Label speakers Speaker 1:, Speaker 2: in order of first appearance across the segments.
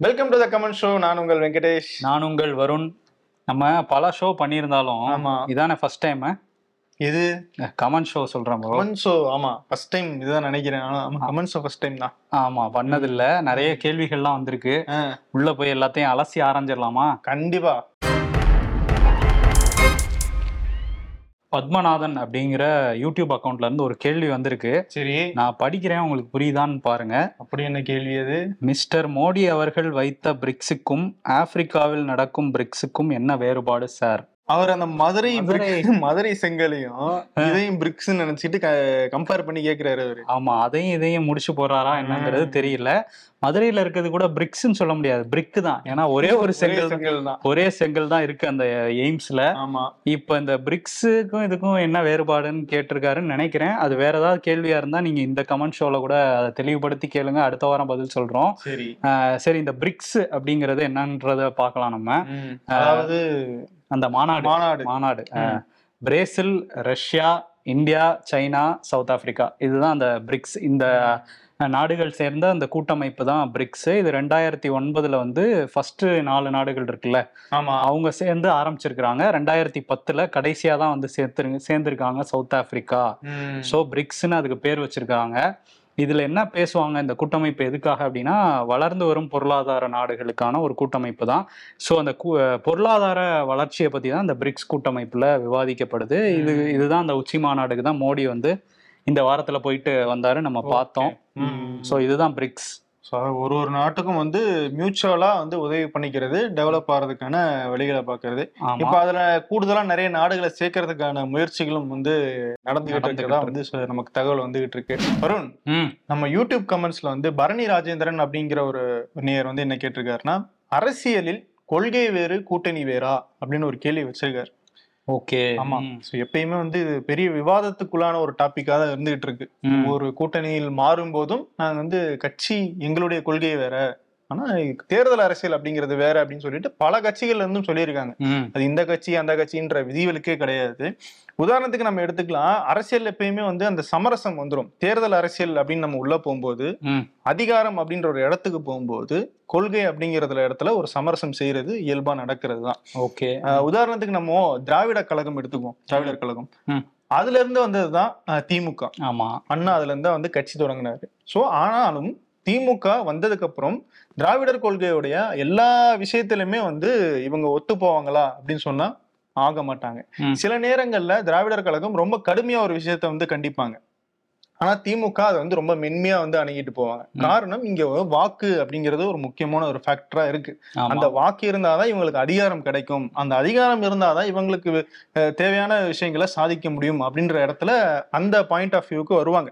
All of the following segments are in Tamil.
Speaker 1: Welcome to the comment show நான் உங்கள் வெங்கடேஷ்.
Speaker 2: நான் உங்கள் வருண். நம்ம பல ஷோ பண்ணியிருந்தாலும்
Speaker 1: ஆமா.
Speaker 2: இதானே ஃபர்ஸ்ட் டைம்
Speaker 1: இது
Speaker 2: கமெண்ட் ஷோ சொல்றேன்.
Speaker 1: கமெண்ட் ஷோ ஆமா. ஃபர்ஸ்ட் டைம் இதுதான் நினைக்கிறேன். ஆமா கமெண்ட் ஷோ ஃபர்ஸ்ட் டைம் தான்.
Speaker 2: ஆமா பண்ணதில்ல. நிறைய கேள்விகள்லாம் வந்திருக்கு. உள்ள போய் எல்லாத்தையும் அலசி ஆரம்பிச்சிடலாமா
Speaker 1: கண்டிப்பா.
Speaker 2: பத்மநாதன் அப்படிங்கிற யூடியூப் அக்கவுண்ட்ல இருந்து ஒரு கேள்வி வந்திருக்கு.
Speaker 1: சரி.
Speaker 2: நான் படிக்கிறேன் உங்களுக்கு புரியுதான்னு பாருங்க.
Speaker 1: அப்படி என்ன கேள்வி அது?
Speaker 2: மிஸ்டர் மோடி அவர்கள் வைத்த பிரிக்ஸுக்கும் ஆப்பிரிக்காவில் நடக்கும் பிரிக்ஸுக்கும் என்ன வேறுபாடு சார்?
Speaker 1: அவர் அந்த மதுரை
Speaker 2: மதுரை.
Speaker 1: செங்கலையும் இதையும் பிரிக்ஸ் நினைச்சிட்டு கம்பேர் பண்ணி கேக்குறாரு அவரு.
Speaker 2: ஆமா அதையும் இதையும் முடிச்சு போறாரா என்னங்கிறது தெரியல. மதுரையில இருக்கிறது கூட பிரிக்ஸ்ன்னு சொல்ல முடியாது. பிரிக் தான். ஏன்னா ஒரே ஒரு செங்கல்
Speaker 1: செங்கல் தான்.
Speaker 2: ஒரே செங்கல் தான் இருக்கு அந்த எய்ம்ஸ்ல.
Speaker 1: ஆமா.
Speaker 2: இப்ப இந்த பிரிக்ஸுக்கும் இதுக்கும் என்ன வேறுபாடுன்னு கேட்டிருக்காருன்னு நினைக்கிறேன். அது வேற ஏதாவது கேள்வியா இருந்தா நீங்க இந்த கமெண்ட் ஷோல கூட அதை தெளிவுபடுத்தி கேளுங்க. அடுத்த வாரம் பதில் சொல்றோம்.
Speaker 1: சரி.
Speaker 2: சரி இந்த பிரிக்ஸ் அப்படிங்கறது என்னன்றத பார்க்கலாம் நம்ம.
Speaker 1: அதாவது
Speaker 2: அந்த மாநாடு.
Speaker 1: மாநாடு.
Speaker 2: மாநாடு. Brazil Russia India China South Africa இதுதான் அந்த பிரிக்ஸ் இந்த நாடுகள் சேர்ந்த அந்த கூட்டமைப்பு தான் பிரிக்ஸ். இது ரெண்டாயிரத்தி ஒன்பதுல வந்து ஃபர்ஸ்ட் நாலு நாடுகள் இருக்குல்ல?
Speaker 1: ஆமா.
Speaker 2: அவங்க சேர்ந்து ஆரம்பிச்சிருக்கிறாங்க. ரெண்டாயிரத்தி பத்துல கடைசியா தான் வந்து சேர்த்து சேர்ந்திருக்காங்க சவுத் ஆப்பிரிக்கா. ஸோ பிரிக்ஸ்னு அதுக்கு பேர் வச்சிருக்காங்க. இதுல என்ன பேசுவாங்க இந்த கூட்டமைப்பு எதுக்காக அப்படின்னா வளர்ந்து வரும் பொருளாதார நாடுகளுக்கான ஒரு கூட்டமைப்பு தான். ஸோ அந்த பொருளாதார வளர்ச்சியை பத்தி தான் இந்த பிரிக்ஸ் கூட்டமைப்புல விவாதிக்கப்படுது. இது இதுதான் அந்த உச்சி மாநாடுக்கு தான் மோடி வந்து இந்த வாரத்துல போயிட்டு வந்தாரு நம்ம பார்த்தோம். ஸோ இதுதான் பிரிக்ஸ்
Speaker 1: So, ஒரு ஒரு நாட்டுக்கும் வந்து மியூச்சுவலா வந்து உதவி பண்ணிக்கிறது டெவலப் ஆகிறதுக்கான வழிகளை பார்க்கறது. இப்ப அதுல கூடுதலா நிறைய நாடுகளை சேர்க்கறதுக்கான முயற்சிகளும் வந்து நடந்துகிட்டு இருக்கிறதா வந்து நமக்கு தகவல் வந்துகிட்டு இருக்கு. வருண் நம்ம யூடியூப் கமெண்ட்ஸ்ல வந்து பரணி ராஜேந்திரன் அப்படிங்கிற ஒரு நேயர் வந்து என்ன கேட்டிருக்காருன்னா அரசியலில் கொள்கை வேறு கூட்டணி வேறா? அப்படின்னு ஒரு கேள்வி வச்சிருக்காரு.
Speaker 2: ஓகே.
Speaker 1: ஆமா. So, எப்பயுமே வந்து இது பெரிய விவாதத்துக்குள்ளான ஒரு டாபிக்கா தான் இருந்துகிட்டு இருக்கு. ஒரு கூட்டணியில் மாறும் போதும் நாங்க வந்து கட்சி எங்களுடைய கொள்கை வேற ஆனா தேர்தல் அரசியல் அப்படிங்கிறது வேற அப்படின்னு சொல்லிட்டு பல கட்சிகள்ல இருந்தும் சொல்லியிருக்காங்க. அது இந்த கட்சி அந்த கட்சின்ற விதிவிலக்கே கிடையாது. உதாரணத்துக்கு நம்ம எடுத்துக்கலாம். அரசியல் எப்பயுமே வந்து அந்த சமரசம் வந்துரும். தேர்தல் அரசியல் அப்படின்னு நம்ம உள்ள போகும்போது அதிகாரம் அப்படின்ற ஒரு இடத்துக்கு போகும்போது கொள்கை அப்படிங்கறதுல இடத்துல ஒரு சமரசம் செய்யறது இயல்பா நடக்கிறது தான்.
Speaker 2: ஓகே.
Speaker 1: உதாரணத்துக்கு நம்ம திராவிட கழகம் எடுத்துக்குவோம். திராவிடர் கழகம். அதுல இருந்து வந்ததுதான் திமுக.
Speaker 2: ஆமா.
Speaker 1: அண்ணா அதுல இருந்தா வந்து கட்சி தொடங்கினாரு. சோ ஆனாலும் திமுக வந்ததுக்கு அப்புறம் திராவிடர் கொள்கையுடைய எல்லா விஷயத்திலுமே வந்து இவங்க ஒத்து போவாங்களா அப்படின்னு சொன்னா ஆக மாட்டாங்க. சில நேரங்கள்ல திராவிடர் கழகம் ரொம்ப கடுமையா ஒரு விஷயத்த வந்து கண்டிப்பாங்க ஆனா திமுக அதை வந்து ரொம்ப மென்மையா வந்து அணுகிட்டு போவாங்க. காரணம் இங்க வாக்கு அப்படிங்கிறது ஒரு முக்கியமான ஒரு ஃபேக்டரா இருக்கு. அந்த வாக்கு இருந்தாதான் இவங்களுக்கு அதிகாரம் கிடைக்கும். அந்த அதிகாரம் இருந்தாதான் இவங்களுக்கு தேவையான விஷயங்களை சாதிக்க முடியும் அப்படின்ற இடத்துல அந்த பாயிண்ட் ஆஃப் வியூக்கு வருவாங்க.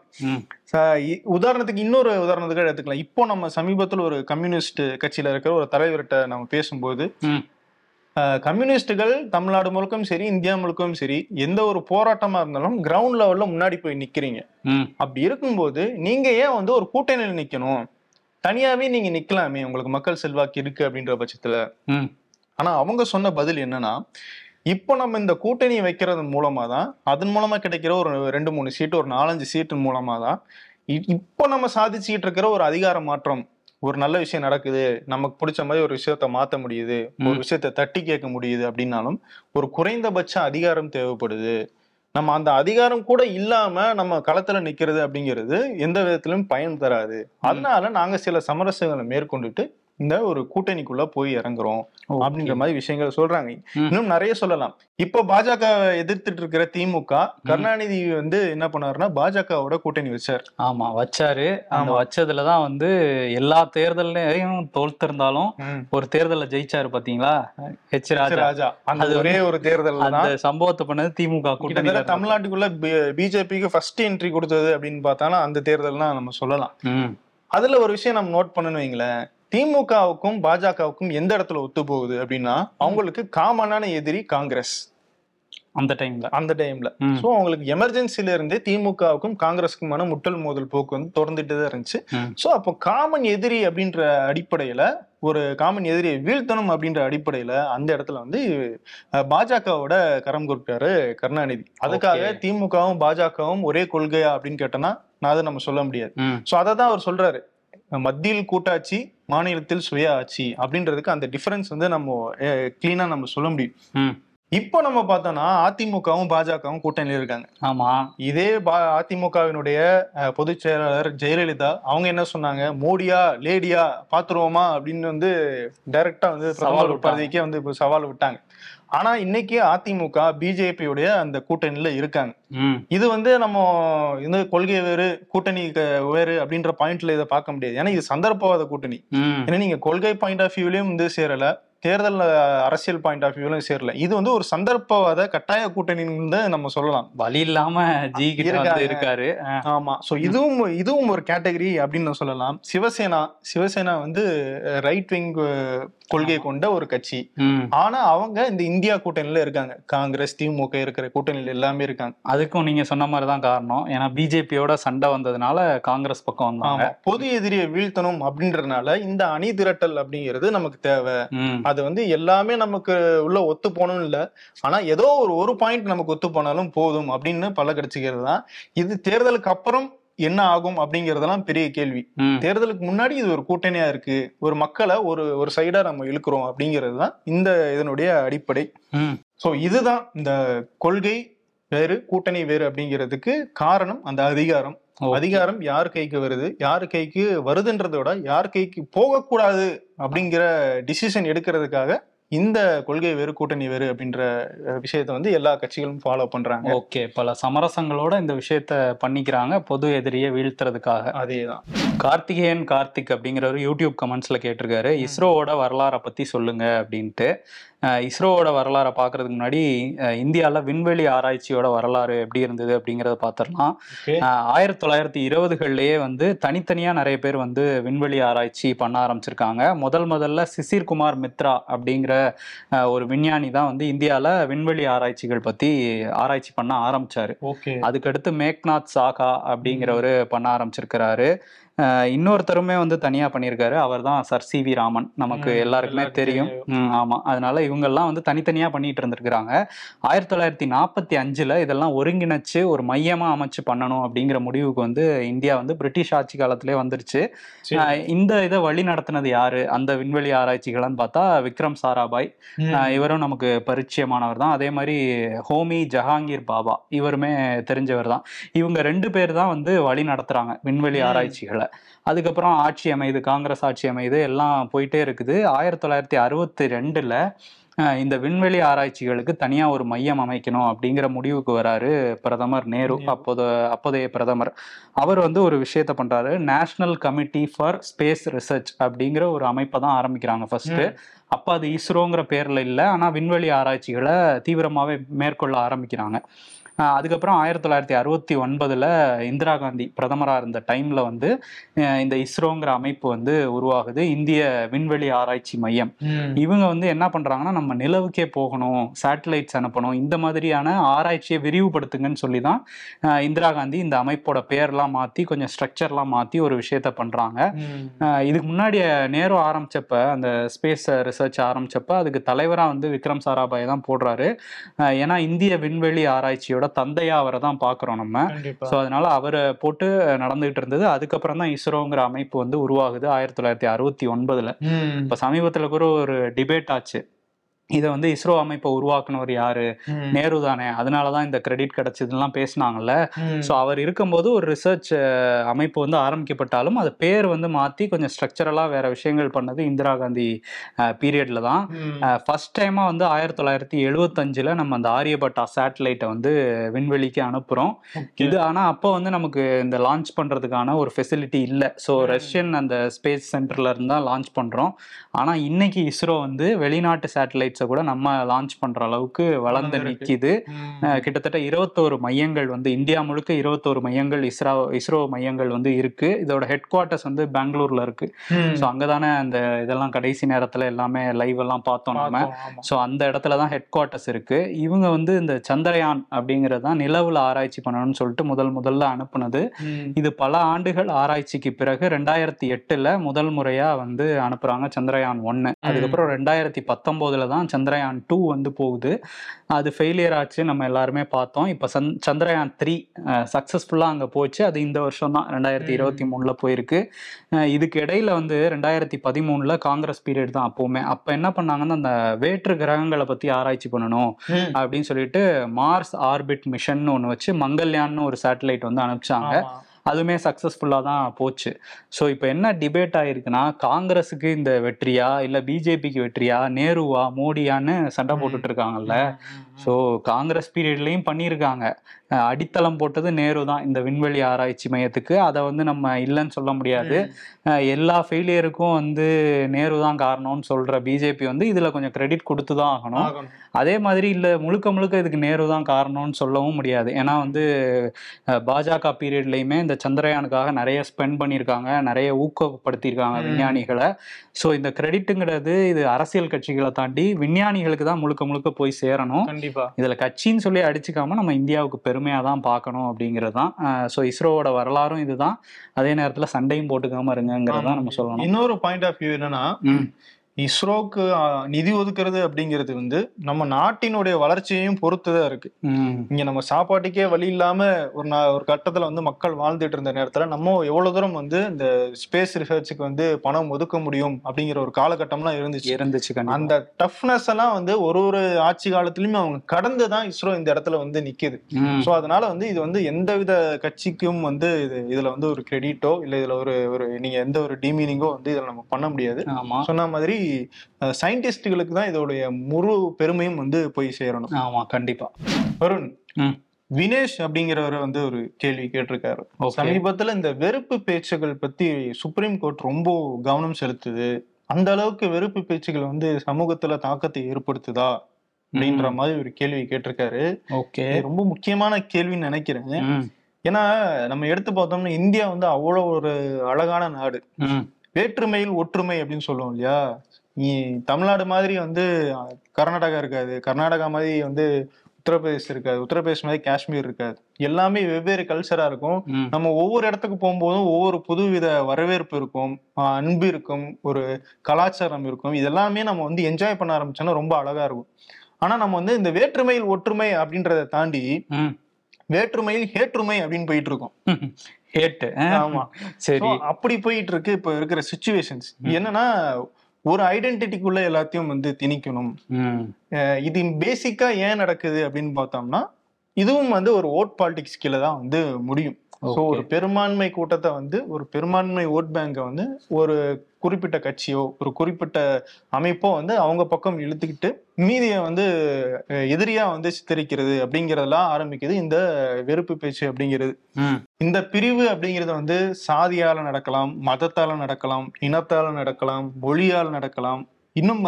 Speaker 1: உதாரணத்துக்கு இன்னொரு உதாரணத்துக்கு எடுத்துக்கலாம். இப்போ நம்ம சமீபத்தில் ஒரு கம்யூனிஸ்ட் கட்சியில இருக்கிற ஒரு தலைவர்கிட்ட நம்ம பேசும்போது கம்யூனிஸ்டுகள் தமிழ்நாடு முழுக்கும் சரி இந்தியா முழுக்கும் சரி எந்த ஒரு போராட்டமா இருந்தாலும் கிரவுண்ட் லெவல்ல முன்னாடி போய் நிக்கிறீங்க. அப்படி இருக்கும்போது நீங்க ஏன் வந்து ஒரு கூட்டணியில் நிக்கணும்? தனியாவே நீங்க நிக்கலாமே உங்களுக்கு மக்கள் செல்வாக்கு இருக்கு அப்படின்ற பட்சத்துல.
Speaker 2: ம்.
Speaker 1: ஆனா அவங்க சொன்ன பதில் என்னன்னா இப்போ நம்ம இந்த கூட்டணி வைக்கிறது மூலமா தான் அதன் மூலமா கிடைக்கிற ஒரு ரெண்டு மூணு சீட்டு ஒரு நாலஞ்சு சீட்டு மூலமா தான் இப்போ நம்ம சாதிச்சுக்கிட்டு இருக்கிற ஒரு அதிகார மாற்றம் ஒரு நல்ல விஷயம் நடக்குது நமக்கு பிடிச்ச மாதிரி ஒரு விஷயத்த மாத்த முடியுது ஒரு விஷயத்த தட்டி கேட்க முடியுது அப்படின்னாலும் ஒரு குறைந்தபட்ச அதிகாரம் தேவைப்படுது. நம்ம அந்த அதிகாரம் கூட இல்லாம நம்ம களத்துல நிக்கிறது அப்படிங்கிறது எந்த விதத்திலும் பயன் தராது. அதனால நாங்க சில சமரசங்களை மேற்கொண்டுட்டு இந்த ஒரு கூட்டணிக்குள்ள போய் இறங்குறோம். அப்படின்ற மாதிரி விஷயங்கள் சொல்றாங்க. இன்னும் நிறைய சொல்லலாம். இப்போ பாஜக எதிர்த்துட்டு இருக்கிற திமுக கருணாநிதி வந்து என்ன பண்ணாருன்னா பாஜகவோட கூட்டணி வச்சார்.
Speaker 2: ஆமா வச்சாரு. அந்த. வச்சதுலதான் வந்து எல்லா தேர்தல்லையும் தோல்த்திருந்தாலும் ஒரு தேர்தல்ல ஜெயிச்சாரு பாத்தீங்களா? ஹெச் ராஜா.
Speaker 1: அந்த ஒரே ஒரு தேர்தல்
Speaker 2: அந்த சம்பவத்தை பண்ணது திமுக கூட்டணி
Speaker 1: தமிழ்நாட்டுக்குள்ள பிஜேபிக்கு ஃபர்ஸ்ட் என்ட்ரி கொடுத்தது அப்படின்னு பார்த்தாலும் அந்த தேர்தல் தான் நம்ம சொல்லலாம். அதுல ஒரு விஷயம் நம்ம நோட் பண்ணணும் வைங்களேன். திமுகவுக்கும் பாஜகவுக்கும் எந்த இடத்துல ஒத்து போகுது அப்படின்னா அவங்களுக்கு காமனான எதிரி காங்கிரஸ்.
Speaker 2: அந்த டைம்ல
Speaker 1: அந்த டைம்ல. சோ அவங்களுக்கு எமர்ஜென்சில இருந்தே திமுகவுக்கும் காங்கிரஸுக்குமான முட்டல் மோதல் போக்கு வந்து தொடர்ந்துட்டு தான் இருந்துச்சு. சோ அப்போ காமன் எதிரி அப்படின்ற அடிப்படையில ஒரு காமன் எதிரியை வீழ்த்தணும் அப்படின்ற அடிப்படையில அந்த இடத்துல வந்து பாஜகவோட கரம் கொடுத்தாரு கருணாநிதி. அதுக்காக. திமுகவும் பாஜகவும் ஒரே கொள்கையா அப்படின்னு கேட்டோம்னா நான் அதை நம்ம சொல்ல முடியாது. சோ அதை தான் அவர் சொல்றாரு. மத்தியில் கூட்டாட்சி மாநிலத்தில் சுய ஆட்சி அப்படின்றதுக்கு அந்த டிஃபரன்ஸ் வந்து நம்ம கிளீனா நம்ம சொல்ல முடியும். இப்போ நம்ம பார்த்தோம்னா அதிமுகவும் பாஜகவும் கூட்டணியில் இருக்காங்க.
Speaker 2: ஆமா.
Speaker 1: இதே பா அதிமுகவினுடைய பொதுச் செயலாளர் ஜெயலலிதா அவங்க என்ன சொன்னாங்க? மோடியா லேடியா பாத்துருவோமா? அப்படின்னு வந்து டைரக்டா வந்து
Speaker 2: சவால்.
Speaker 1: பதவிக்கே வந்து இப்ப சவால் விட்டாங்க. ஆனா இன்னைக்கு அதிமுக பிஜேபியுடைய அந்த கூட்டணியில இருக்காங்க. இது வந்து நம்ம இந்த கொள்கை வேறு கூட்டணி வேறு அப்படின்ற பாயிண்ட்ல இதை பார்க்க முடியாது. ஏன்னா இது சந்தர்ப்பவாத கூட்டணி. ஏன்னா நீங்க கொள்கை பாயிண்ட் ஆஃப் வியூலயும் வந்து சேரல. தேர்தல் அரசியல் பாயிண்ட் ஆஃப் வியூலயும் சேரல. இது வந்து ஒரு சந்தர்ப்பவாத கட்டாய கூட்டணின்னு நம்ம சொல்லலாம்.
Speaker 2: வழி இல்லாம ஜி. இருக்காரு.
Speaker 1: ஆமா. சோ இதுவும் இதுவும் ஒரு கேட்டகரி அப்படின்னு சொல்லலாம். சிவசேனா சிவசேனா வந்து ரைட் விங் கொள்கை கொண்ட ஒரு கட்சி. ஆனா அவங்க இந்த இந்தியா கூட்டணியில இருக்காங்க. காங்கிரஸ் திமுக இருக்கிற கூட்டணியில எல்லாமே இருக்காங்க.
Speaker 2: அதுக்கும் நீங்க சொன்ன மாதிரி தான் காரணம். ஏன்னா பிஜேபியோட சண்டை வந்ததுனால காங்கிரஸ் பக்கம் வந்தாங்க.
Speaker 1: பொது எதிரியை வீழ்த்தணும் அப்படின்றதுனால இந்த அணி திரட்டல் அப்படிங்கிறது நமக்கு தேவை. அது வந்து எல்லாமே நமக்கு உள்ள ஒத்து போகணும் இல்ல. ஆனா ஏதோ ஒரு ஒரு பாயிண்ட் நமக்கு ஒத்து போனாலும் போதும் அப்படின்னு பல கட்சிக்கிறது தான். இது தேர்தலுக்கு அப்புறம் என்ன ஆகும் அப்படிங்கறதெல்லாம் பெரிய கேள்வி. தேர்தலுக்கு முன்னாடி இது ஒரு கூட்டணியா இருக்கு. ஒரு மக்களை ஒரு ஒரு சைடா நம்ம இழுக்கிறோம் அப்படிங்கிறது தான் இந்த இதனுடைய அடிப்படை. சோ இதுதான் இந்த கொள்கை வேறு கூட்டணி வேறு அப்படிங்கிறதுக்கு காரணம் அந்த அதிகாரம். அதிகாரம் யார் கைக்கு வருது? யார் கைக்கு வருதுன்றதை விட யார் கைக்கு போகக்கூடாது அப்படிங்கிற டிசிஷன் எடுக்கிறதுக்காக இந்த கொள்கை வேறு கூட்டணி வேறு அப்படின்ற விஷயத்தை வந்து எல்லா கட்சிகளும் ஃபாலோ பண்றாங்க.
Speaker 2: ஓகே. பல சமரசங்களோட இந்த விஷயத்த பண்ணிக்கிறாங்க. பொது எதிரியை வீழ்த்துறதுக்காக.
Speaker 1: அதேதான்.
Speaker 2: கார்த்திகேயன் கார்த்திக் அப்படிங்கிறவர் யூடியூப் கமெண்ட்ஸ்ல கேட்டிருக்காரு. இஸ்ரோவோட வரலாறை பத்தி சொல்லுங்க அப்படின்ட்டு. இஸ்ரோவோட வரலாறை பார்க்கறதுக்கு முன்னாடி அஹ் இந்தியால விண்வெளி ஆராய்ச்சியோட வரலாறு எப்படி இருந்தது அப்படிங்கறத பார்த்துடலாம் ஆயிரத்தி தொள்ளாயிரத்தி இருபதுகள்லயே வந்து தனித்தனியா நிறைய பேர் வந்து விண்வெளி ஆராய்ச்சி பண்ண ஆரம்பிச்சிருக்காங்க. முதல் முதல்ல சிசிர் குமார் மித்ரா அப்படிங்கிற ஒரு விஞ்ஞானி தான் வந்து இந்தியால விண்வெளி ஆராய்ச்சிகள் பத்தி ஆராய்ச்சி பண்ண ஆரம்பிச்சாரு. அதுக்கடுத்து மேக்நாத் சாகா அப்படிங்கிறவரு பண்ண ஆரம்பிச்சிருக்கிறாரு. இன்னொருத்தருமே வந்து தனியா பண்ணியிருக்காரு. அவர் தான் சர் சி வி ராமன். நமக்கு எல்லாருக்குமே தெரியும். ம், ஆமா. அதனால இவங்கெல்லாம் வந்து தனித்தனியா பண்ணிட்டு இருந்திருக்கிறாங்க. ஆயிரத்தி தொள்ளாயிரத்தி நாற்பத்தி அஞ்சுல இதெல்லாம் ஒருங்கிணைச்சு ஒரு மையமா அமைச்சு பண்ணணும் அப்படிங்கிற முடிவுக்கு வந்து இந்தியா வந்து பிரிட்டிஷ் ஆட்சி காலத்திலே வந்துருச்சு. இந்த இதை வழி நடத்தினது யாரு? அந்த விண்வெளி ஆராய்ச்சிகள்னு பார்த்தா விக்ரம் சாராபாய். இவரும் நமக்கு பரிச்சயமானவர் தான். அதே மாதிரி ஹோமி ஜஹாங்கீர் பாபா இவருமே தெரிஞ்சவர் தான். இவங்க ரெண்டு பேர் தான் வந்து வழி நடத்துறாங்க விண்வெளி. ஆராய்ச்சிகளை. அதுக்கப்புறம் ஆட்சி அமையுது காங்கிரஸ் ஆட்சி அமையுது எல்லாம் போயிட்டே இருக்குது. ஆயிரத்தி தொள்ளாயிரத்தி அறுபத்தி ரெண்டுல இந்த விண்வெளி ஆராய்ச்சிகளுக்கு தனியா ஒரு மையம் அமைக்கணும் அப்படிங்கிற முடிவுக்கு வராரு பிரதமர் நேரு. அப்போது அப்போதைய பிரதமர். அவர் வந்து ஒரு விஷயத்த பண்றாரு. National committee for space research அப்படிங்கிற ஒரு அமைப்பை தான் ஆரம்பிக்கிறாங்க ஃபர்ஸ்ட். அப்ப அது இஸ்ரோங்கிற பேர்ல இல்ல. ஆனா விண்வெளி ஆராய்ச்சிகளை தீவிரமாவே மேற்கொள்ள ஆரம்பிக்கிறாங்க. அதுக்கப்புறம் ஆயிரத்தி தொள்ளாயிரத்தி அறுபத்தி ஒன்பதுல இந்திரா காந்தி பிரதமராக இருந்த டைம்ல வந்து இந்த இஸ்ரோங்கிற அமைப்பு வந்து உருவாகுது இந்திய விண்வெளி ஆராய்ச்சி மையம். இவங்க வந்து என்ன பண்றாங்கன்னா நம்ம நிலவுக்கே போகணும் சேட்டலைட்ஸ் அனுப்பணும் இந்த மாதிரியான ஆராய்ச்சியை விரிவுபடுத்துங்கன்னு சொல்லி தான் இந்திரா காந்தி இந்த அமைப்போட பேர்லாம் மாத்தி கொஞ்சம் ஸ்ட்ரக்சர்லாம் மாத்தி ஒரு விஷயத்த. ஆஹ் இதுக்கு முன்னாடி நேரு ஆரம்பிச்சப்ப அந்த ஸ்பேஸ் ரிசர்ச் ஆரம்பிச்சப்ப அதுக்கு தலைவரா வந்து விக்ரம் சாராபாய் தான் போடுறாரு ஏன்னா இந்திய விண்வெளி ஆராய்ச்சியோட தந்தையா அவரை தான் பாக்குறோம் நம்ம. ஸோ அதனால அவரை போட்டு நடந்துகிட்டு இருந்தது. அதுக்கப்புறம் தான் இஸ்ரோங்கிற அமைப்பு வந்து உருவாகுது ஆயிரத்தி தொள்ளாயிரத்தி அறுபத்தி ஒன்பதுல. இப்போ சமீபத்தில் கூட ஒரு டிபேட் ஆச்சு. இதை வந்து இஸ்ரோ அமைப்பை உருவாக்குனவர் யாரு. நேரு தானே அதனால தான் இந்த கிரெடிட் கிடைச்சதுலாம் பேசினாங்கல்ல. ஸோ அவர் இருக்கும்போது ஒரு ரிசர்ச் அமைப்பு வந்து ஆரம்பிக்கப்பட்டாலும் அது பேர் வந்து மாற்றி கொஞ்சம் ஸ்ட்ரக்சரலாக வேற விஷயங்கள் பண்ணது இந்திரா காந்தி பீரியட்ல தான். ஃபர்ஸ்ட் டைமாக வந்து ஆயிரத்தி தொள்ளாயிரத்தி எழுபத்தஞ்சில் நம்ம அந்த ஆரியபட்டா சேட்டலைட்டை வந்து விண்வெளிக்கு அனுப்புகிறோம்
Speaker 1: Okay.
Speaker 2: இது ஆனால் அப்போ வந்து நமக்கு இந்த லான்ச் பண்ணுறதுக்கான ஒரு ஃபெசிலிட்டி இல்லை ஸோ. ரஷ்யன் அந்த ஸ்பேஸ் சென்டர்ல இருந்து தான் லான்ச் பண்ணுறோம் ஆனால் இன்னைக்கு இஸ்ரோ வந்து வெளிநாட்டு சேட்டலைட்ஸை கூட நம்ம லான்ச் பண்ணுற அளவுக்கு வளர்ந்து. நிற்கிது கிட்டத்தட்ட இருபத்தோரு மையங்கள் வந்து இந்தியா முழுக்க இருபத்தோரு மையங்கள் இஸ்ரோ இஸ்ரோ மையங்கள் வந்து இருக்கு. இதோட ஹெட் குவார்ட்டர்ஸ் வந்து பெங்களூர்ல இருக்கு. ஸோ அங்கதானே அந்த இதெல்லாம் கடைசி நேரத்துல எல்லாமே லைவ் எல்லாம் பார்த்தோம் நம்ம. ஸோ அந்த இடத்துல தான் ஹெட் குவார்ட்டர்ஸ் இருக்கு. இவங்க வந்து இந்த சந்திரயான் அப்படிங்கிறது தான் நிலவுல ஆராய்ச்சி பண்ணணும்னு சொல்லிட்டு முதல் முதல்ல அனுப்புனது. இது பல ஆண்டுகள் ஆராய்ச்சிக்கு பிறகு ரெண்டாயிரத்தி எட்டுல முதல் முறையா வந்து அனுப்புறாங்க சந்திரயான் ஒன்னு. அதுக்கப்புறம் ரெண்டாயிரத்தி பத்தொன்பதுல தான் தான் சந்திரயான் டூ வந்து போகுது அது ஃபெயிலியர் ஆச்சு நம்ம எல்லாருமே பார்த்தோம் இப்போ சந் சந்திரயான் த்ரீ சக்ஸஸ்ஃபுல்லாக அங்கே போச்சு அது இந்த வருஷம் தான் ரெண்டாயிரத்தி. இருபத்தி மூணில் போயிருக்கு இதுக்கு இடையில வந்து ரெண்டாயிரத்தி பதிமூணில் காங்கிரஸ் பீரியட் தான் அப்போவுமே அப்போ என்ன பண்ணாங்கன்னா அந்த வேற்று கிரகங்களை பற்றி ஆராய்ச்சி பண்ணணும். அப்படின்னு சொல்லிட்டு மார்ஸ் ஆர்பிட் மிஷன் ஒன்று வச்சு மங்கள்யான்னு ஒரு சேட்டலைட் வந்து அனுப்பிச்சாங்க. அதுவுமே சக்ஸஸ்ஃபுல்லாக தான் போச்சு ஸோ இப்போ என்ன டிபேட் ஆயிருக்குன்னா காங்கிரஸுக்கு இந்த வெற்றியா இல்லை பிஜேபிக்கு வெற்றியா நேருவா மோடியான்னு சண்டை. போட்டுட்டு இருக்காங்கல்ல. ஸோ காங்கிரஸ் பீரியட்லையும் பண்ணியிருக்காங்க அடித்தளம் போட்டது நேரு தான் இந்த விண்வெளி ஆராய்ச்சி மையத்துக்கு. அதை வந்து நம்ம இல்லைன்னு சொல்ல முடியாது. எல்லா ஃபெயிலியருக்கும் வந்து நேரு தான் காரணம்னு சொல்ற பிஜேபி வந்து இதுல கொஞ்சம் கிரெடிட் கொடுத்து தான் ஆகணும். அதே மாதிரி இல்ல முழுக்க முழுக்க இதுக்கு நேரு தான் காரணம்னு சொல்லவும் முடியாது. ஏன்னா வந்து பாஜக பீரியட்லயுமே இந்த சந்திரயானுக்காக நிறைய ஸ்பெண்ட் பண்ணியிருக்காங்க. நிறைய ஊக்கப்படுத்தியிருக்காங்க. விஞ்ஞானிகளை. ஸோ இந்த கிரெடிட்டுங்கிறது இது அரசியல் கட்சிகளை தாண்டி விஞ்ஞானிகளுக்கு தான் முழுக்க முழுக்க போய் சேரணும்.
Speaker 1: கண்டிப்பா.
Speaker 2: இதுல கட்சின்னு சொல்லி அடிச்சுக்காம நம்ம இந்தியாவுக்கு பெருமையா தான் பார்க்கணும் அப்படிங்கிறது தான் ஸோ இஸ்ரோவோட வரலாறும் இதுதான். அதே நேரத்துல சண்டையும் போட்டுக்காம இருங்கிறத நம்ம சொல்லணும்.
Speaker 1: இன்னொரு பாயிண்ட் ஆஃப் வியூ என்னன்னா இஸ்ரோக்கு நிதி ஒதுக்குறது அப்படிங்கிறது வந்து நம்ம நாட்டினுடைய வளர்ச்சியையும் பொறுத்துதான் இருக்கு. இங்க நம்ம சாப்பாட்டுக்கே வழி இல்லாம ஒரு ஒரு கட்டத்துல வந்து மக்கள் வாழ்ந்துட்டு இருந்த நேரத்துல நம்ம எவ்வளவு தூரம் வந்து இந்த ஸ்பேஸ் ரிசர்ச்சுக்கு வந்து பணம் ஒதுக்க முடியும் அப்படிங்கிற ஒரு காலகட்டம்லாம் இருந்துச்சு.
Speaker 2: இருந்துச்சு
Speaker 1: அந்த டஃப்னஸ் எல்லாம் வந்து ஒரு ஒரு ஆட்சி காலத்திலயுமே அவங்க கடந்து தான் இஸ்ரோ இந்த இடத்துல வந்து நிக்குது. சோ அதனால வந்து இது வந்து எந்தவித கட்சிக்கும் வந்து இது இதுல வந்து ஒரு கிரெடிட்டோ இல்ல இதுல ஒரு ஒரு நீங்க எந்த ஒரு டிமீனிங்கோ வந்து இதுல நம்ம பண்ண முடியாது. சொன்ன மாதிரி சயின்டிஸ்டுகளுக்கு தான் இதோடைய முழு பெருமையும் வந்து போய் சேரணும்.
Speaker 2: ஆமா கண்டிப்பா.
Speaker 1: வருண்
Speaker 2: ம்.
Speaker 1: வினேஷ் அப்படிங்கிறவர் வந்து ஒரு கேள்வி கேட்டிருக்காரு. சமீபத்துல இந்த வெறுப்பு பேச்சுகள் பத்தி சுப்ரீம் கோர்ட் ரொம்ப கவனம் செலுத்துது. அந்த அளவுக்கு வெறுப்பு பேச்சுகள் வந்து சமூகத்துல தாக்கத்தை ஏற்படுத்துதா அப்படின்ற மாதிரி ஒரு கேள்வி கேட்டிருக்காரு.
Speaker 2: ஓகே.
Speaker 1: ரொம்ப முக்கியமான கேள்வின்னு நினைக்கிறேன். ஏன்னா நம்ம எடுத்து பார்த்தோம்னா இந்தியா வந்து அவ்வளவு ஒரு அழகான நாடு. வேற்றுமையில் ஒற்றுமை அப்படின்னு சொல்லுவோம் இல்லையா? நீ தமிழ்நாடு மாதிரி வந்து கர்நாடகா இருக்காது. கர்நாடகா மாதிரி வந்து உத்தரப்பிரதேஷ் இருக்காது. உத்தரப்பிரதேஷ் மாதிரி காஷ்மீர் இருக்காது. எல்லாமே வெவ்வேறு கல்ச்சரா இருக்கும். நம்ம ஒவ்வொரு இடத்துக்கு போகும்போதும் ஒவ்வொரு புதுவித வரவேற்பு இருக்கும். அன்பு இருக்கும். ஒரு கலாச்சாரம் இருக்கும். இதெல்லாமே நம்ம வந்து என்ஜாய் பண்ண ஆரம்பிச்சோன்னா ரொம்ப அழகா இருக்கும். ஆனா நம்ம வந்து இந்த வேற்றுமையில் ஒற்றுமை அப்படின்றத தாண்டி. வேற்றுமையில் ஹேற்றுமை அப்படின்னு போயிட்டு இருக்கோம்.
Speaker 2: ஹேட்டு.
Speaker 1: ஆமா.
Speaker 2: சரி.
Speaker 1: அப்படி போயிட்டு இருக்கு இப்ப இருக்கிற சுச்சுவேஷன்ஸ் என்னன்னா ஒரு ஐடென்டிட்டிக்குள்ள எல்லாத்தையும் வந்து திணிக்கணும். இது பேசிக்கா ஏன் நடக்குது அப்படின்னு பார்த்தோம்னா இதுவும் வந்து ஒரு ஓட் பாலிடிக்ஸ் கீழே தான் வந்து முடியும். ஸோ. ஒரு பெரும்பான்மை கூட்டத்தை வந்து ஒரு பெரும்பான்மை ஓட் பேங்கை வந்து ஒரு குறிப்பிட்ட கட்சியோ ஒரு குறிப்பிட்ட அமைப்போ வந்து அவங்க பக்கம் இழுத்துக்கிட்டு மீதியை வந்து எதிரியா வந்து சித்தரிக்கிறது அப்படிங்கறதெல்லாம் ஆரம்பிக்குது. இந்த வெறுப்பு பேச்சு அப்படிங்கிறது. இந்த பிரிவு அப்படிங்கிறது வந்து சாதியால நடக்கலாம் மதத்தால நடக்கலாம் இனத்தால நடக்கலாம் மொழியால் நடக்கலாம் இன்னும்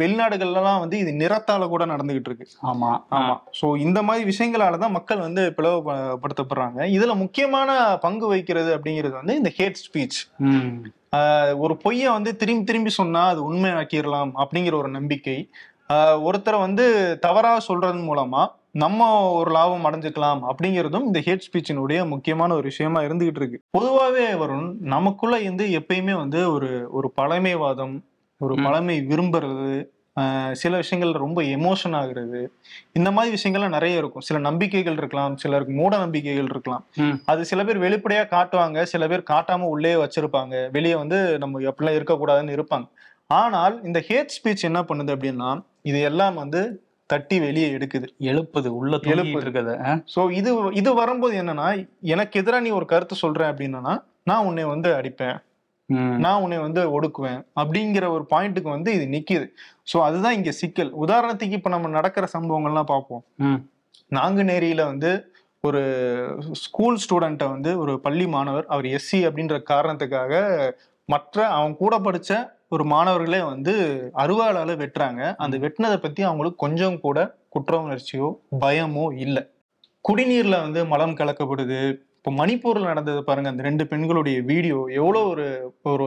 Speaker 1: வெளிநாடுகள்லாம் வந்து இது நிறத்தால கூட நடந்துகிட்டு இருக்கு
Speaker 2: ஆமா
Speaker 1: ஆமா. சோ இந்த மாதிரி விஷயங்களால தான் மக்கள் வந்து பிளவுபடுத்தப்படுறாங்க. இதுல முக்கியமான பங்கு வகிக்கிறது அப்படிங்கிறது வந்து இந்த ஹேட் ஸ்பீச். ஒரு பொய்யை வந்து திரும்பி திரும்பி சொன்னா அது உண்மை ஆக்கிடலாம் அப்படிங்கிற ஒரு நம்பிக்கை. ஒருத்தரை வந்து தவறா சொல்றதன் மூலமா நம்ம ஒரு லாபம் அடைஞ்சுக்கலாம் அப்படிங்கிறதும் இந்த ஹேட் ஸ்பீச்சினுடைய முக்கியமான ஒரு விஷயமா இருந்துகிட்டு இருக்கு பொதுவாகவே வரும் நமக்குள்ள வந்து எப்பயுமே வந்து ஒரு ஒரு பழமைவாதம் ஒரு. பழமை விரும்புறது ஆஹ் சில விஷயங்கள் ரொம்ப எமோஷன் ஆகுறது. இந்த மாதிரி விஷயங்கள்லாம் நிறைய இருக்கும். சில நம்பிக்கைகள் இருக்கலாம் சிலருக்கு மூட நம்பிக்கைகள் இருக்கலாம். அது சில பேர் வெளிப்படையா காட்டுவாங்க சில பேர் காட்டாம உள்ளே வச்சிருப்பாங்க. வெளியே வந்து நம்ம எப்படிலாம் இருக்கக்கூடாதுன்னு இருப்பாங்க. ஆனால் இந்த ஹேட் ஸ்பீச் என்ன பண்ணுது அப்படின்னா இது எல்லாம் வந்து தட்டி வெளியே எடுக்குது.
Speaker 2: எழுப்புது உள்ள.
Speaker 1: எழுப்புது.
Speaker 2: இருக்குது
Speaker 1: சோ இது இது வரும்போது என்னன்னா எனக்கு எதிராக நீ ஒரு கருத்து சொல்ற அப்படின்னா நான் உன்னை வந்து அடிப்பேன். நான் உன்னை வந்து ஒடுக்குவேன் அப்படிங்கிற ஒரு பாயிண்ட்டுக்கு வந்து இது நிக்குது. சோ அதுதான் இங்க சிக்கல். உதாரணத்துக்கு இப்ப நம்ம நடக்கிற சம்பவங்கள்லாம் பார்ப்போம். நாங்குநேரியில வந்து ஒரு ஸ்கூல் ஸ்டூடெண்ட்டை வந்து ஒரு பள்ளி மாணவர் அவர் எஸ்சி அப்படின்ற காரணத்துக்காக மற்ற அவங்க கூட படிச்ச ஒரு மாணவர்களே வந்து அருவாளால வெட்டுறாங்க. அந்த வெட்டினதை பத்தி அவங்களுக்கு கொஞ்சம் கூட குற்ற உணர்ச்சியோ பயமோ இல்லை. குடிநீர்ல வந்து மலம் கலக்கப்படுது. இப்போ மணிப்பூர்ல நடந்தது பாருங்க அந்த ரெண்டு பெண்களுடைய வீடியோ. எவ்வளோ ஒரு ஒரு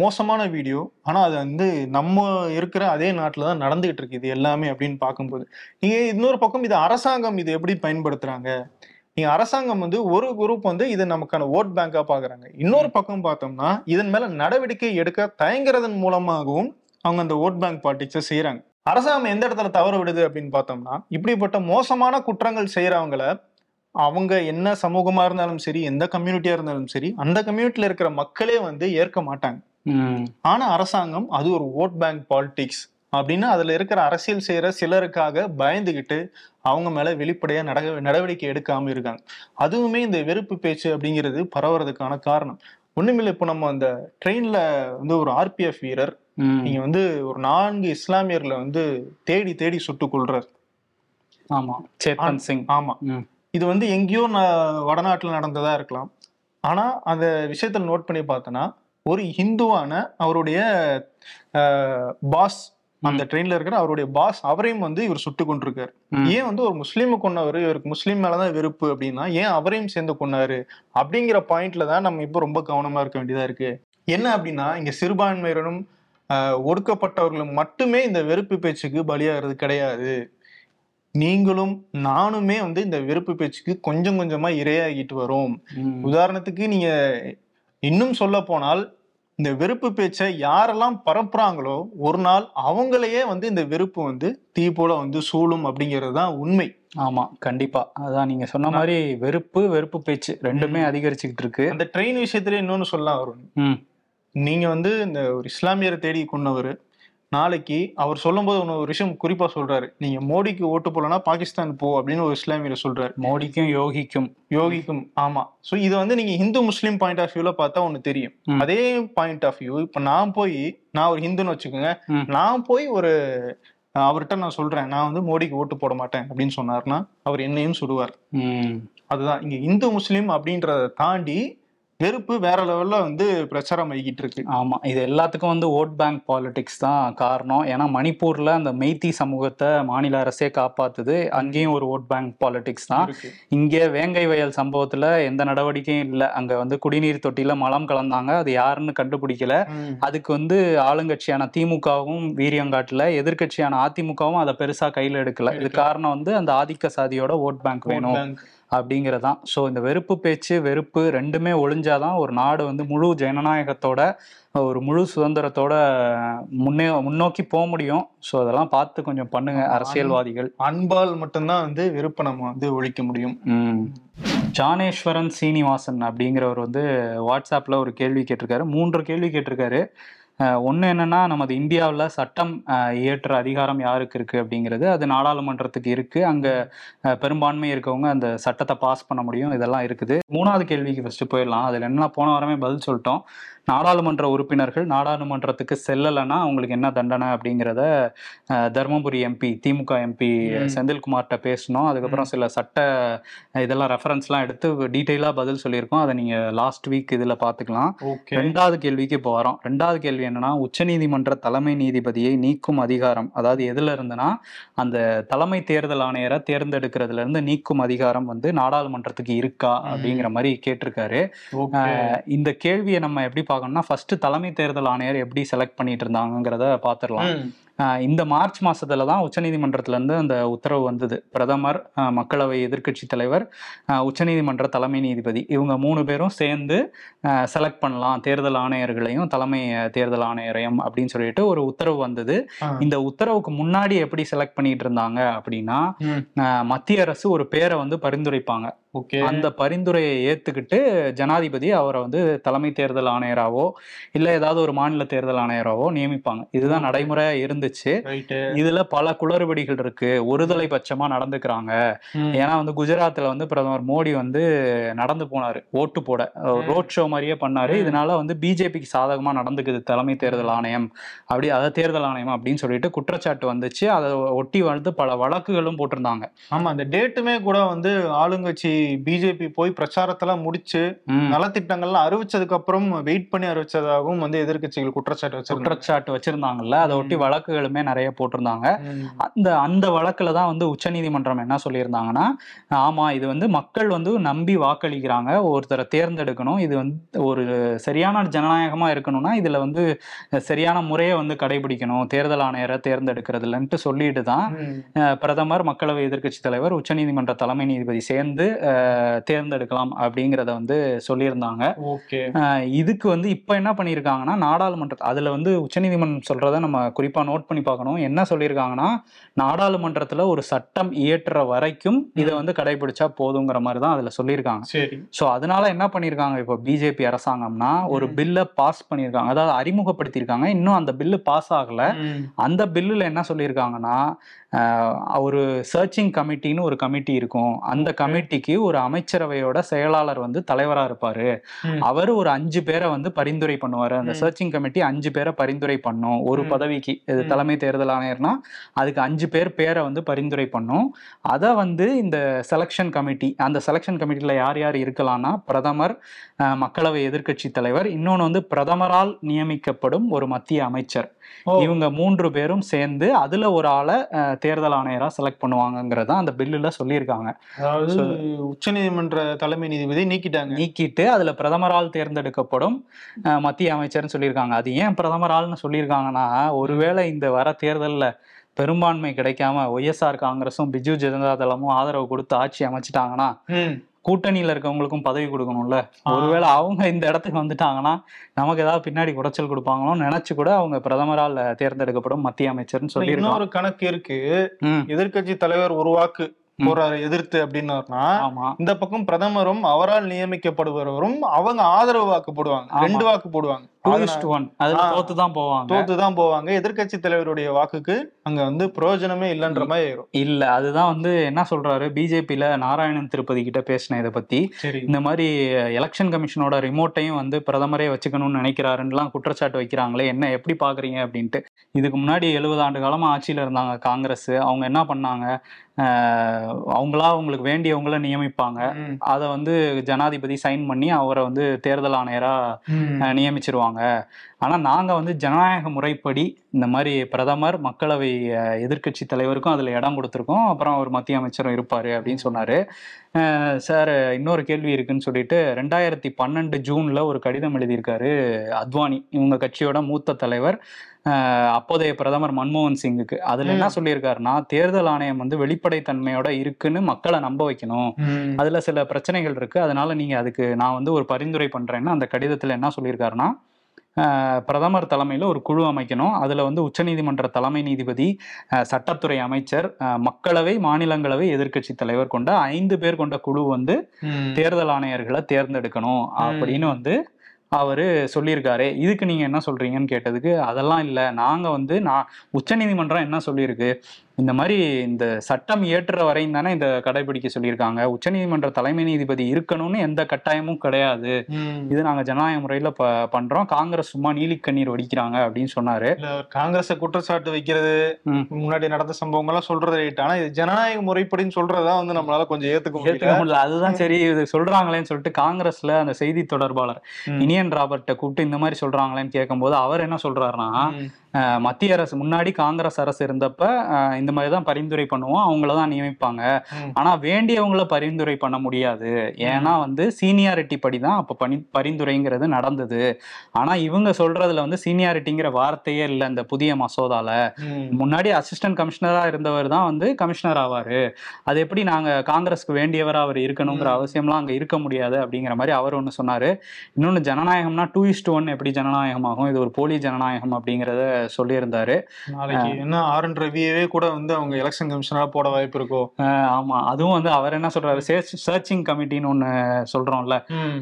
Speaker 1: மோசமான வீடியோ. ஆனா அது வந்து நம்ம இருக்கிற அதே நாட்டில் தான் நடந்துகிட்டு இருக்கு இது எல்லாமே அப்படின்னு பார்க்கும்போது. நீங்க இன்னொரு பக்கம் இது அரசாங்கம் இது எப்படி பயன்படுத்துறாங்க? நீங்க அரசாங்கம் வந்து ஒரு குரூப் வந்து இது நமக்கான ஓட் பேங்கா பாக்குறாங்க இன்னொரு பக்கம் பார்த்தோம்னா இதன் மேல நடவடிக்கை எடுக்க தயங்குறதன் மூலமாகவும் அவங்க அந்த ஓட் பேங்க் பாலிடிக்ஸை செய்யறாங்க அரசாங்கம் எந்த இடத்துல தவறு விடுது அப்படின்னு பார்த்தோம்னா இப்படிப்பட்ட மோசமான குற்றங்கள் செய்யறவங்கள அவங்க என்ன சமூகமா இருந்தாலும் சரி எந்த கம்யூனிட்டியா இருந்தாலும் சரி அந்த கம்யூனிட்டில இருக்கிற மக்களே வந்து ஏற்க மாட்டாங்க. ஆனா அரசாங்கம் அது ஒரு ஓட் பேங்க் பாலிடிக்ஸ் அப்படின்னு அதுல இருக்கிற அரசியல் செய்யற சிலருக்காக பயந்துகிட்டு அவங்க மேல வெளிப்படையா நட நடவடிக்கை எடுக்காம இருக்காங்க. அதுவுமே இந்த வெறுப்பு பேச்சு அப்படிங்கிறது பரவுறதுக்கான காரணம். ஒண்ணுமில்லை இப்போ நம்ம அந்த ட்ரெயின்ல வந்து ஒரு ஆர்பிஎஃப் வீரர். நீங்க வந்து ஒரு நான்கு இஸ்லாமியர்ல வந்து தேடி தேடி சுட்டுக் கொள்றார்
Speaker 2: ஆமா. சேத்தன் சிங்.
Speaker 1: ஆமா. இது வந்து எங்கேயோ ந- வடநாட்டுல நடந்ததா இருக்கலாம். ஆனா அந்த விஷயத்துல நோட் பண்ணி பார்த்தோன்னா ஒரு ஹிந்துவான அவருடைய பாஸ் அந்த ட்ரெயின்ல இருக்கிற அவருடைய பாஸ் அவரையும் வந்து இவர் சுட்டு கொண்டிருக்காரு. ஏன் வந்து ஒரு முஸ்லீமை கொன்னவர் இவருக்கு முஸ்லீம் மேலதான் வெறுப்பு அப்படின்னா ஏன் அவரையும் சேர்ந்து கொன்னாரு? அப்படிங்கிற பாயிண்ட்ல தான் நம்ம இப்போ ரொம்ப கவனமா இருக்க வேண்டியதா இருக்கு. என்ன அப்படின்னா இங்க சிறுபான்மையினரும் ஒடுக்கப்பட்டவர்களும் மட்டுமே இந்த வெறுப்பு பேச்சுக்கு பலியாகிறது கிடையாது. நீங்களும் நானுமே வந்து இந்த வெறுப்பு பேச்சுக்கு கொஞ்சம் கொஞ்சமா இரையாகிட்டு வரோம். உதாரணத்துக்கு நீங்க இன்னும் சொல்ல போனால் இந்த வெறுப்பு பேச்சை யாரெல்லாம் பரப்புறாங்களோ ஒரு நாள் அவங்களையே வந்து இந்த வெறுப்பு வந்து தீ போல வந்து சூழும் அப்படிங்கிறது தான் உண்மை.
Speaker 2: ஆமா கண்டிப்பா. அதான் நீங்க சொன்ன மாதிரி வெறுப்பு வெறுப்பு பேச்சு ரெண்டுமே அதிகரிச்சுக்கிட்டு இருக்கு.
Speaker 1: அந்த ட்ரெயின் விஷயத்துல இன்னொன்னு சொல்லலாம் வரும் நீங்க வந்து இந்த ஒரு இஸ்லாமியரை தேடி கொண்டவர் நாளைக்கு அவர் சொல்லும்போது ஒன்று ஒரு விஷயம் குறிப்பா சொல்றாரு. நீங்க மோடிக்கு ஓட்டு போலனா பாகிஸ்தான் போ அப்படின்னு ஒரு இஸ்லாமியர் சொல்றாரு.
Speaker 2: மோடிக்கும் யோகிக்கும்.
Speaker 1: யோகிக்கும் ஆமா. சோ இது வந்து நீங்க ஹிந்து முஸ்லீம் பாயிண்ட் ஆஃப் வியூல பார்த்தா ஒண்ணு தெரியும். அதே பாயிண்ட் ஆஃப் வியூ இப்ப நான் போய் நான் ஒரு ஹிந்துன்னு வச்சுக்கோங்க. நான் போய் ஒரு அவர்கிட்ட நான் சொல்றேன் நான் வந்து மோடிக்கு ஓட்டு போட மாட்டேன் அப்படின்னு சொன்னார்னா அவர் என்னையும் சுடுவார்.
Speaker 2: ம்,
Speaker 1: அதுதான். இங்க இந்து முஸ்லீம் அப்படின்றத தாண்டி வெறுப்பு வேற லெவல்ல வந்து பிரச்சாரம் ஆகிட்டு இருக்கு
Speaker 2: ஆமா. இது எல்லாத்துக்கும் வந்து ஓட் பேங்க் பாலிடிக்ஸ் தான் காரணம். ஏன்னா மணிப்பூர்ல அந்த மெய்த்தி சமூகத்தை மாநில அரசே காப்பாத்துது. அங்கேயும் ஒரு ஓட் பேங்க் பாலிடிக்ஸ் தான். இங்கே வேங்கை வயல் சம்பவத்துல எந்த நடவடிக்கையும் இல்லை. அங்க வந்து குடிநீர் தொட்டியில மலம் கலந்தாங்க. அது யாருன்னு கண்டுபிடிக்கல. அதுக்கு வந்து ஆளுங்கட்சியான திமுகவும் வீரியம் காட்டல எதிர்க்கட்சியான அதிமுகவும் அதை பெருசா கையில எடுக்கல. இது காரணம் வந்து அந்த ஆதிக்க சாதியோட ஓட் பேங்க் வேணும். அப்படிங்கறதான். ஸோ இந்த வெறுப்பு பேச்சு வெறுப்பு ரெண்டுமே ஒளிஞ்சாதான் ஒரு நாடு வந்து முழு ஜனநாயகத்தோட ஒரு முழு சுதந்திரத்தோட முன்னே முன்னோக்கி போக முடியும். ஸோ அதெல்லாம் பார்த்து கொஞ்சம் பண்ணுங்க அரசியல்வாதிகள்.
Speaker 1: அன்பால் மட்டும்தான் வந்து வெறுப்பை நம்ம வந்து ஒழிக்க முடியும்.
Speaker 2: ஜானேஸ்வரன் சீனிவாசன் அப்படிங்கிறவர் வந்து வாட்ஸ்அப்பில் ஒரு கேள்வி கேட்டிருக்காரு. மூன்று கேள்வி கேட்டிருக்காரு. ஒன்று என்னன்னா நமது இந்தியாவில் சட்டம் அஹ், இயற்ற அதிகாரம் யாருக்கு இருக்கு அப்படிங்கிறது அது நாடாளுமன்றத்துக்கு இருக்கு. அங்கே பெரும்பான்மை இருக்கவங்க அந்த சட்டத்தை பாஸ் பண்ண முடியும். இதெல்லாம் இருக்குது. மூணாவது கேள்விக்கு ஃபர்ஸ்ட் போயிடலாம். அதில் என்ன போன வாரமே பதில் சொல்லிட்டோம். நாடாளுமன்ற உறுப்பினர்கள் நாடாளுமன்றத்துக்கு செல்லலைன்னா அவங்களுக்கு என்ன தண்டனை அப்படிங்கிறத தருமபுரி எம்பி திமுக எம்பி. செந்தில்குமார்கிட்ட பேசணும். அதுக்கப்புறம் சில சட்ட இதெல்லாம் ரெஃபரன்ஸ்லாம் எடுத்து டீட்டெயிலாக பதில் சொல்லியிருக்கோம். அதை நீங்கள் லாஸ்ட் வீக் இதில் பார்த்துக்கலாம். ரெண்டாவது கேள்விக்கு இப்போ வரோம். ரெண்டாவது கேள்வி என்னன்னா உச்சநீதிமன்ற தலைமை நீதிபதியை நீக்கும் அதிகாரம் அதாவது எதுல இருந்துன்னா அந்த தலைமை தேர்தல் ஆணையரை தேர்ந்தெடுக்கிறதுல இருந்து நீக்கும் அதிகாரம் வந்து நாடாளுமன்றத்துக்கு இருக்கா அப்படிங்கிற மாதிரி கேட்டிருக்காரு. இந்த கேள்வியை நம்ம எப்படி பார்க்கணும்னா ஃபர்ஸ்ட் தலைமை தேர்தல் ஆணையர் எப்படி செலக்ட் பண்ணிட்டு இருந்தாங்கிறத பார்த்துடலாம் இந்த மார்ச் மாசத்துல தான் உச்சநீதிமன்றத்துல இருந்து அந்த உத்தரவு வந்தது. பிரதமர் மக்களவை எதிர்க்கட்சி தலைவர் உச்சநீதிமன்ற தலைமை நீதிபதி. இவங்க மூணு பேரும் சேர்ந்து செலக்ட் பண்ணலாம். தேர்தல் ஆணையர்களையும் தலைமை தேர்தல் ஆணையரையும் அப்படின்னு சொல்லிட்டு ஒரு உத்தரவு வந்தது. இந்த உத்தரவுக்கு முன்னாடி எப்படி செலக்ட் பண்ணிட்டு இருந்தாங்க அப்படின்னா மத்திய அரசு ஒரு பேரை வந்து பரிந்துரைப்பாங்க. அந்த பரிந்துரையை ஏத்துக்கிட்டு ஜனாதிபதி அவரை வந்து தலைமை தேர்தல் ஆணையராவோ இல்ல ஏதாவது ஒரு மாநில தேர்தல் ஆணையராவோ நியமிப்பாங்க. இதுதான் நடைமுறை இருந்துச்சு. இதுல பல குளறுபடிகள் இருக்கு. ஒருதலை பட்சமா நடந்துக்கிறாங்க. ஏன்னா வந்து குஜராத்ல வந்து பிரதமர் மோடி வந்து நடந்து போனாரு ஓட்டு போட. ரோட் ஷோ மாதிரியே பண்ணாரு. இதனால வந்து பிஜேபிக்கு சாதகமா நடந்துக்குது தலைமை தேர்தல் ஆணையம். அப்படி அதை தேர்தல் ஆணையம் அப்படின்னு சொல்லிட்டு குற்றச்சாட்டு வந்துச்சு. அதை ஒட்டி வந்து பல வழக்குகளும் போட்டிருந்தாங்க.
Speaker 1: ஆமா அந்த டேட்டுமே கூட வந்து ஆளுங்கட்சி பிஜேபி போய் பிரச்சாரத்தெல்லாம் முடிச்சு. நலத்திட்டங்கள்லாம் அறிவிச்சதுக்கு அப்புறம் வெயிட் பண்ணி அறிவிச்சதாகவும் வந்து எதிர்க்கட்சிகள் குற்றச்சாட்டு வச்சிருந்தாங்க.
Speaker 2: குற்றச்சாட்டு வச்சிருந்தாங்கல்ல. அதை ஒட்டி. வழக்குகளுமே நிறைய போட்டிருந்தாங்க. அந்த அந்த வழக்குல தான் வந்து உச்சநீதிமன்றம் என்ன சொல்லியிருந்தாங்கன்னா ஆமா இது வந்து மக்கள் வந்து நம்பி வாக்களிக்கிறாங்க. ஒருத்தரை தேர்ந்தெடுக்கணும். இது வந்து ஒரு சரியான ஜனநாயகமா இருக்கணும்னா இதுல வந்து சரியான முறையை வந்து கடைபிடிக்கணும். தேர்தல் ஆணையரை தேர்ந்தெடுக்கிறதுலன்ட்டு சொல்லிட்டு தான் பிரதமர் மக்களவை எதிர்க்கட்சி தலைவர் உச்சநீதிமன்ற தலைமை நீதிபதி சேர்ந்து தேர்ந்தெடுக்கலாம் அப்படிங்கிறத வந்து சொல்லியிருந்தாங்க. இதுக்கு வந்து இப்போ என்ன பண்ணியிருக்காங்கன்னா நாடாளுமன்ற அதில் வந்து உச்சநீதிமன்றம் சொல்றத நம்ம குறிப்பாக நோட் பண்ணி பார்க்கணும். என்ன சொல்லியிருக்காங்கன்னா நாடாளுமன்றத்தில் ஒரு சட்டம் இயற்றுற வரைக்கும் இதை வந்து கடைபிடிச்சா போதுங்கிற மாதிரி தான் அதில் சொல்லியிருக்காங்க.
Speaker 1: சரி.
Speaker 2: ஸோ அதனால என்ன பண்ணியிருக்காங்க இப்போ பிஜேபி அரசாங்கம்னா ஒரு. பில்லை பாஸ் பண்ணியிருக்காங்க. அதாவது அறிமுகப்படுத்தியிருக்காங்க. இன்னும் அந்த பில்லு பாஸ் ஆகல. அந்த பில்லுல என்ன சொல்லியிருக்காங்கன்னா ஒரு சர்ச்சிங் கமிட்டின்னு ஒரு கமிட்டி இருக்கும். அந்த. கமிட்டிக்கு ஒரு அமைச்சரவையோட செயலாளர் வந்து தலைவரா இருப்பாரு. அவர் ஒரு அஞ்சு பேரை வந்து பரிந்துரை பண்ணுவாரு அந்த. சர்ச்சிங் கமிட்டி அஞ்சு பேரை பரிந்துரை பண்ணும் ஒரு. பதவிக்கு இது. தலைமை தேர்தல் ஆணையர்னா அதுக்கு அஞ்சு பேர் பேரை வந்து பரிந்துரை பண்ணும் அதை வந்து இந்த செலெக்ஷன் கமிட்டி அந்த செலெக்ஷன் கமிட்டியில் யார் யார் இருக்கலாம்னா பிரதமர் மக்களவை எதிர்க்கட்சி தலைவர் இன்னொன்று வந்து பிரதமரால் நியமிக்கப்படும் ஒரு மத்திய அமைச்சர் இவங்க மூன்று பேரும் சேர்ந்து அதுல ஒரு ஆளை தேர்தல் ஆணையரா செலக்ட் பண்ணுவாங்கங்கிறத அந்த பில்லுல சொல்லியிருக்காங்க.
Speaker 1: அதாவது உச்சநீதிமன்ற தலைமை நீதிபதி நீக்கிட்டாங்க.
Speaker 2: நீக்கிட்டு அதுல பிரதமரால் தேர்ந்தெடுக்கப்படும் மத்திய அமைச்சர்னு சொல்லியிருக்காங்க. அது ஏன் பிரதமரால்னு சொல்லியிருக்காங்கன்னா ஒருவேளை இந்த வர தேர்தல்ல பெரும்பான்மை கிடைக்காம ஒய்எஸ்ஆர் காங்கிரஸும் பிஜு ஜனதா தளமும் ஆதரவு கொடுத்து ஆட்சி அமைச்சிட்டாங்கன்னா. கூட்டணியில இருக்கவங்களுக்கும் பதவி கொடுக்கணும்ல. ஒருவேளை அவங்க இந்த இடத்துக்கு வந்துட்டாங்கன்னா நமக்கு ஏதாவது பின்னாடி குடைச்சல் கொடுப்பாங்களோன்னு நினைச்சு கூட அவங்க பிரதமரால் தேர்ந்தெடுக்கப்படும் மத்திய அமைச்சர்னு சொல்லியிருக்காங்க.
Speaker 1: இன்னொரு கணக்கு இருக்கு.
Speaker 2: ம்,
Speaker 1: எதிர்க்கட்சி தலைவர் ஒரு வாக்கு போறாரு எதிர்த்து அப்படின்னாருன்னா
Speaker 2: ஆமா.
Speaker 1: இந்த பக்கம் பிரதமரும் அவரால் நியமிக்கப்படுபவரும் அவங்க ஆதரவு வாக்கு போடுவாங்க. ரெண்டு வாக்கு போடுவாங்க.
Speaker 2: தோத்து தான் போவாங்க
Speaker 1: தோத்து தான் போவாங்க. எதிர்க்கட்சி தலைவருடைய வாக்குக்கு அங்க வந்து பிரயோஜனமே இல்லைன்ற மாதிரி ஆயிரும்.
Speaker 2: இல்ல அதுதான் வந்து என்ன சொல்றாரு? பிஜேபியில நாராயணன் திருப்பதி கிட்ட பேசின இதை பத்தி. இந்த மாதிரி எலெக்ஷன் கமிஷனோட ரிமோட்டையும் வந்து பிரதமரே வச்சுக்கணும்னு நினைக்கிறாருன்னுலாம் குற்றச்சாட்டு வைக்கிறாங்களே என்ன எப்படி பாக்குறீங்க அப்படின்ட்டு. இதுக்கு முன்னாடி எழுபது ஆண்டு காலமா ஆட்சியில இருந்தாங்க காங்கிரஸ். அவங்க என்ன பண்ணாங்க? அவங்களா அவங்களுக்கு வேண்டியவங்கள நியமிப்பாங்க. அதை வந்து ஜனாதிபதி சைன் பண்ணி அவரை வந்து தேர்தல் ஆணையரா
Speaker 1: ம்.
Speaker 2: அஹ், நியமிச்சிருவாங்க ஆனா நாங்க வந்து ஜனநாயக முறைப்படி இந்த மாதிரி பிரதமர் மக்களவை அஹ், எதிர்க்கட்சி தலைவருக்கும் அதுல இடம் கொடுத்துருக்கோம். அப்புறம் ஒரு மத்திய அமைச்சரும் இருப்பாரு அப்படின்னு சொன்னாரு. சார் இன்னொரு கேள்வி இருக்குன்னு சொல்லிட்டு ரெண்டாயிரத்தி பன்னெண்டு ஜூன்ல ஒரு கடிதம் எழுதியிருக்காரு அத்வானி இவங்க கட்சியோட மூத்த தலைவர். அப்போதைய பிரதமர் மன்மோகன் சிங்குக்கு. அதுல என்ன. சொல்லியிருக்காருன்னா தேர்தல் ஆணையம் வந்து வெளிப்படைத்தன்மையோட இருக்குன்னு மக்களை நம்ப வைக்கணும். அதுல சில பிரச்சனைகள் இருக்கு. அதனால நீங்க அதுக்கு நான் வந்து ஒரு பரிந்துரை பண்றேன்னு அந்த கடிதத்துல என்ன சொல்லியிருக்காருன்னா பிரதமர் தலைமையில ஒரு குழு அமைக்கணும். அதுல வந்து உச்சநீதிமன்ற தலைமை நீதிபதி சட்டத்துறை அமைச்சர் மக்களவை மாநிலங்களவை எதிர்க்கட்சி தலைவர் கொண்ட ஐந்து பேர் கொண்ட குழு வந்து. தேர்தல் ஆணையர்களை தேர்ந்தெடுக்கணும் அப்படின்னு வந்து அவரு சொல்லியிருக்காரு. இதுக்கு நீங்க என்ன சொல்றீங்கன்னு கேட்டதுக்கு அதெல்லாம் இல்ல. நாங்க வந்து நான் உச்சநீதிமன்றம் என்ன சொல்லியிருக்கு? இந்த மாதிரி இந்த சட்டம் இயற்றுற வரையும் தானே இந்த கடைபிடிக்க சொல்லியிருக்காங்க. உச்சநீதிமன்ற தலைமை நீதிபதி இருக்கணும்னு எந்த கட்டாயமும் கிடையாது. இது நாங்க ஜனநாயக முறையில பண்றோம். காங்கிரஸ் சும்மா நீலிக்கண்ணீர் வடிக்கிறாங்க அப்படின்னு சொன்னாரு.
Speaker 1: காங்கிரஸ குற்றச்சாட்டு வைக்கிறது. முன்னாடி நடந்த சம்பவங்கள் எல்லாம் சொல்றது ரைட் ஆனா இது ஜனநாயக முறைப்படின்னு சொல்றதா வந்து நம்மளால கொஞ்சம் ஏத்துக்க
Speaker 2: ஏத்துக்க
Speaker 1: முடியல.
Speaker 2: அதுதான் சரி இது சொல்றாங்களேன்னு சொல்லிட்டு காங்கிரஸ்ல அந்த செய்தி தொடர்பாளர். இனியன் ராபர்ட்டை கூப்பிட்டு இந்த மாதிரி சொல்றாங்களேன்னு கேட்கும்போது அவர் என்ன சொல்றாருன்னா மத்திய அரசு முன்னாடி காங்கிரஸ் அரசு இருந்தப்ப இந்த மாதிரி தான் பரிந்துரை பண்ணுவோம். அவங்கள தான் நியமிப்பாங்க.
Speaker 1: ம்.
Speaker 2: ஆனா வேண்டியவங்கள பரிந்துரை பண்ண முடியாது. ஏன்னா வந்து சீனியாரிட்டி படி தான் அப்ப பணி பரிந்துரைங்கிறது நடந்தது. ஆனா இவங்க சொல்றதுல வந்து சீனியாரிட்டிங்கிற வார்த்தையே இல்லை இந்த புதிய மசோதால. முன்னாடி அசிஸ்டன்ட் கமிஷனரா இருந்தவர் தான் வந்து கமிஷனர் ஆவாரு. அது எப்படி நாங்க காங்கிரஸ்க்கு வேண்டியவரா அவர் இருக்கணுங்கிற. அவசியம்லாம் அங்க இருக்க முடியாது அப்படிங்கிற மாதிரி அவர் ஒண்ணு சொன்னாரு. இன்னொன்னு ஜனநாயகம்னா டூ இஸ்ட் ஒன் எப்படி ஜனநாயகமாகும்? இது ஒரு போலி ஜனநாயகம் அப்படிங்கிறத சொல்லியிருந்தாரு.
Speaker 1: நாளைக்கு என்ன ஆர் என் ரவியவே கூட வந்து அவங்க எலெக்ஷன் கமிஷனரா போட வாய்ப்பு இருக்கோ?
Speaker 2: அஹ் ஆமா. அதுவும் வந்து அவர் என்ன சொல்றாரு? சர்ச்சிங் கமிட்டின்னு ஒண்ணு சொல்றோம்ல.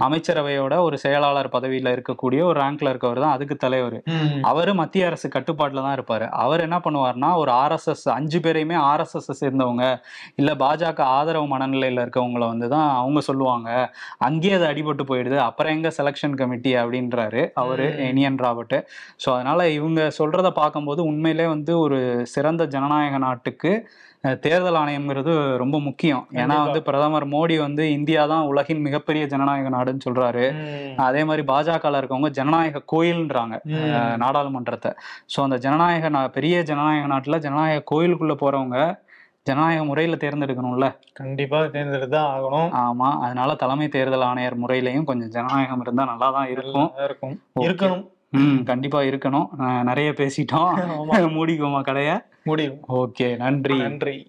Speaker 2: அமைச்சரவையோட ஒரு செயலாளர் பதவியில இருக்கக்கூடிய ஒரு ரேங்க்ல இருக்கவர் தான் அதுக்கு தலைவர். அவரு மத்திய அரசு கட்டுப்பாட்டுல தான் இருப்பாரு. அவர் என்ன பண்ணுவார்னா ஒரு ஆர்எஸ்எஸ் அஞ்சு பேரையுமே ஆர்எஸ்எஸ் சேர்ந்தவங்க இல்ல பாஜக ஆதரவு மனநிலையில இருக்கவங்கள வந்து தான் அவங்க சொல்லுவாங்க. அங்கேயே அது அடிபட்டு போயிடுது. அப்புறம் எங்க செலெக்ஷன் கமிட்டி அப்படின்றாரு அவரு
Speaker 1: ம்.
Speaker 2: இனியன் ராபர்ட். ஸோ அதனால இவங்க சொல்றத பார்க்கும்போது உண்மையிலே வந்து ஒரு சிறந்த ஜனநாயக நாட்டுக்கு தேர்தல் ஆணையம்ங்கிறது ரொம்ப முக்கியம். ஏன்னா. வந்து பிரதமர் மோடி வந்து இந்தியா தான் உலகின் மிகப்பெரிய ஜனநாயக நாடுன்னு சொல்றாரு. அதே மாதிரி பாஜகல இருக்கவங்க ஜனநாயக கோயில்ன்றாங்க நாடாளுமன்றத்தை. ஸோ அந்த ஜனநாயக பெரிய ஜனநாயக நாட்டுல ஜனநாயக கோயிலுக்குள்ள போறவங்க ஜனநாயக முறையில தேர்ந்தெடுக்கணும்ல.
Speaker 1: கண்டிப்பா தேர்ந்தெடுத்து தான் ஆகணும்.
Speaker 2: ஆமா அதனால தலைமை தேர்தல் ஆணையர் முறையிலையும் கொஞ்சம் ஜனநாயகம் இருந்தா நல்லா தான் இருக்கும்.
Speaker 1: இருக்கும். இருக்கணும்.
Speaker 2: ம் கண்டிப்பா இருக்கணும். நிறைய பேசிட்டோம்.
Speaker 1: ஆமா.
Speaker 2: மூடிக்குவோமா கடைய?
Speaker 1: முடியும்
Speaker 2: ஓகே நன்றி.
Speaker 1: நன்றி.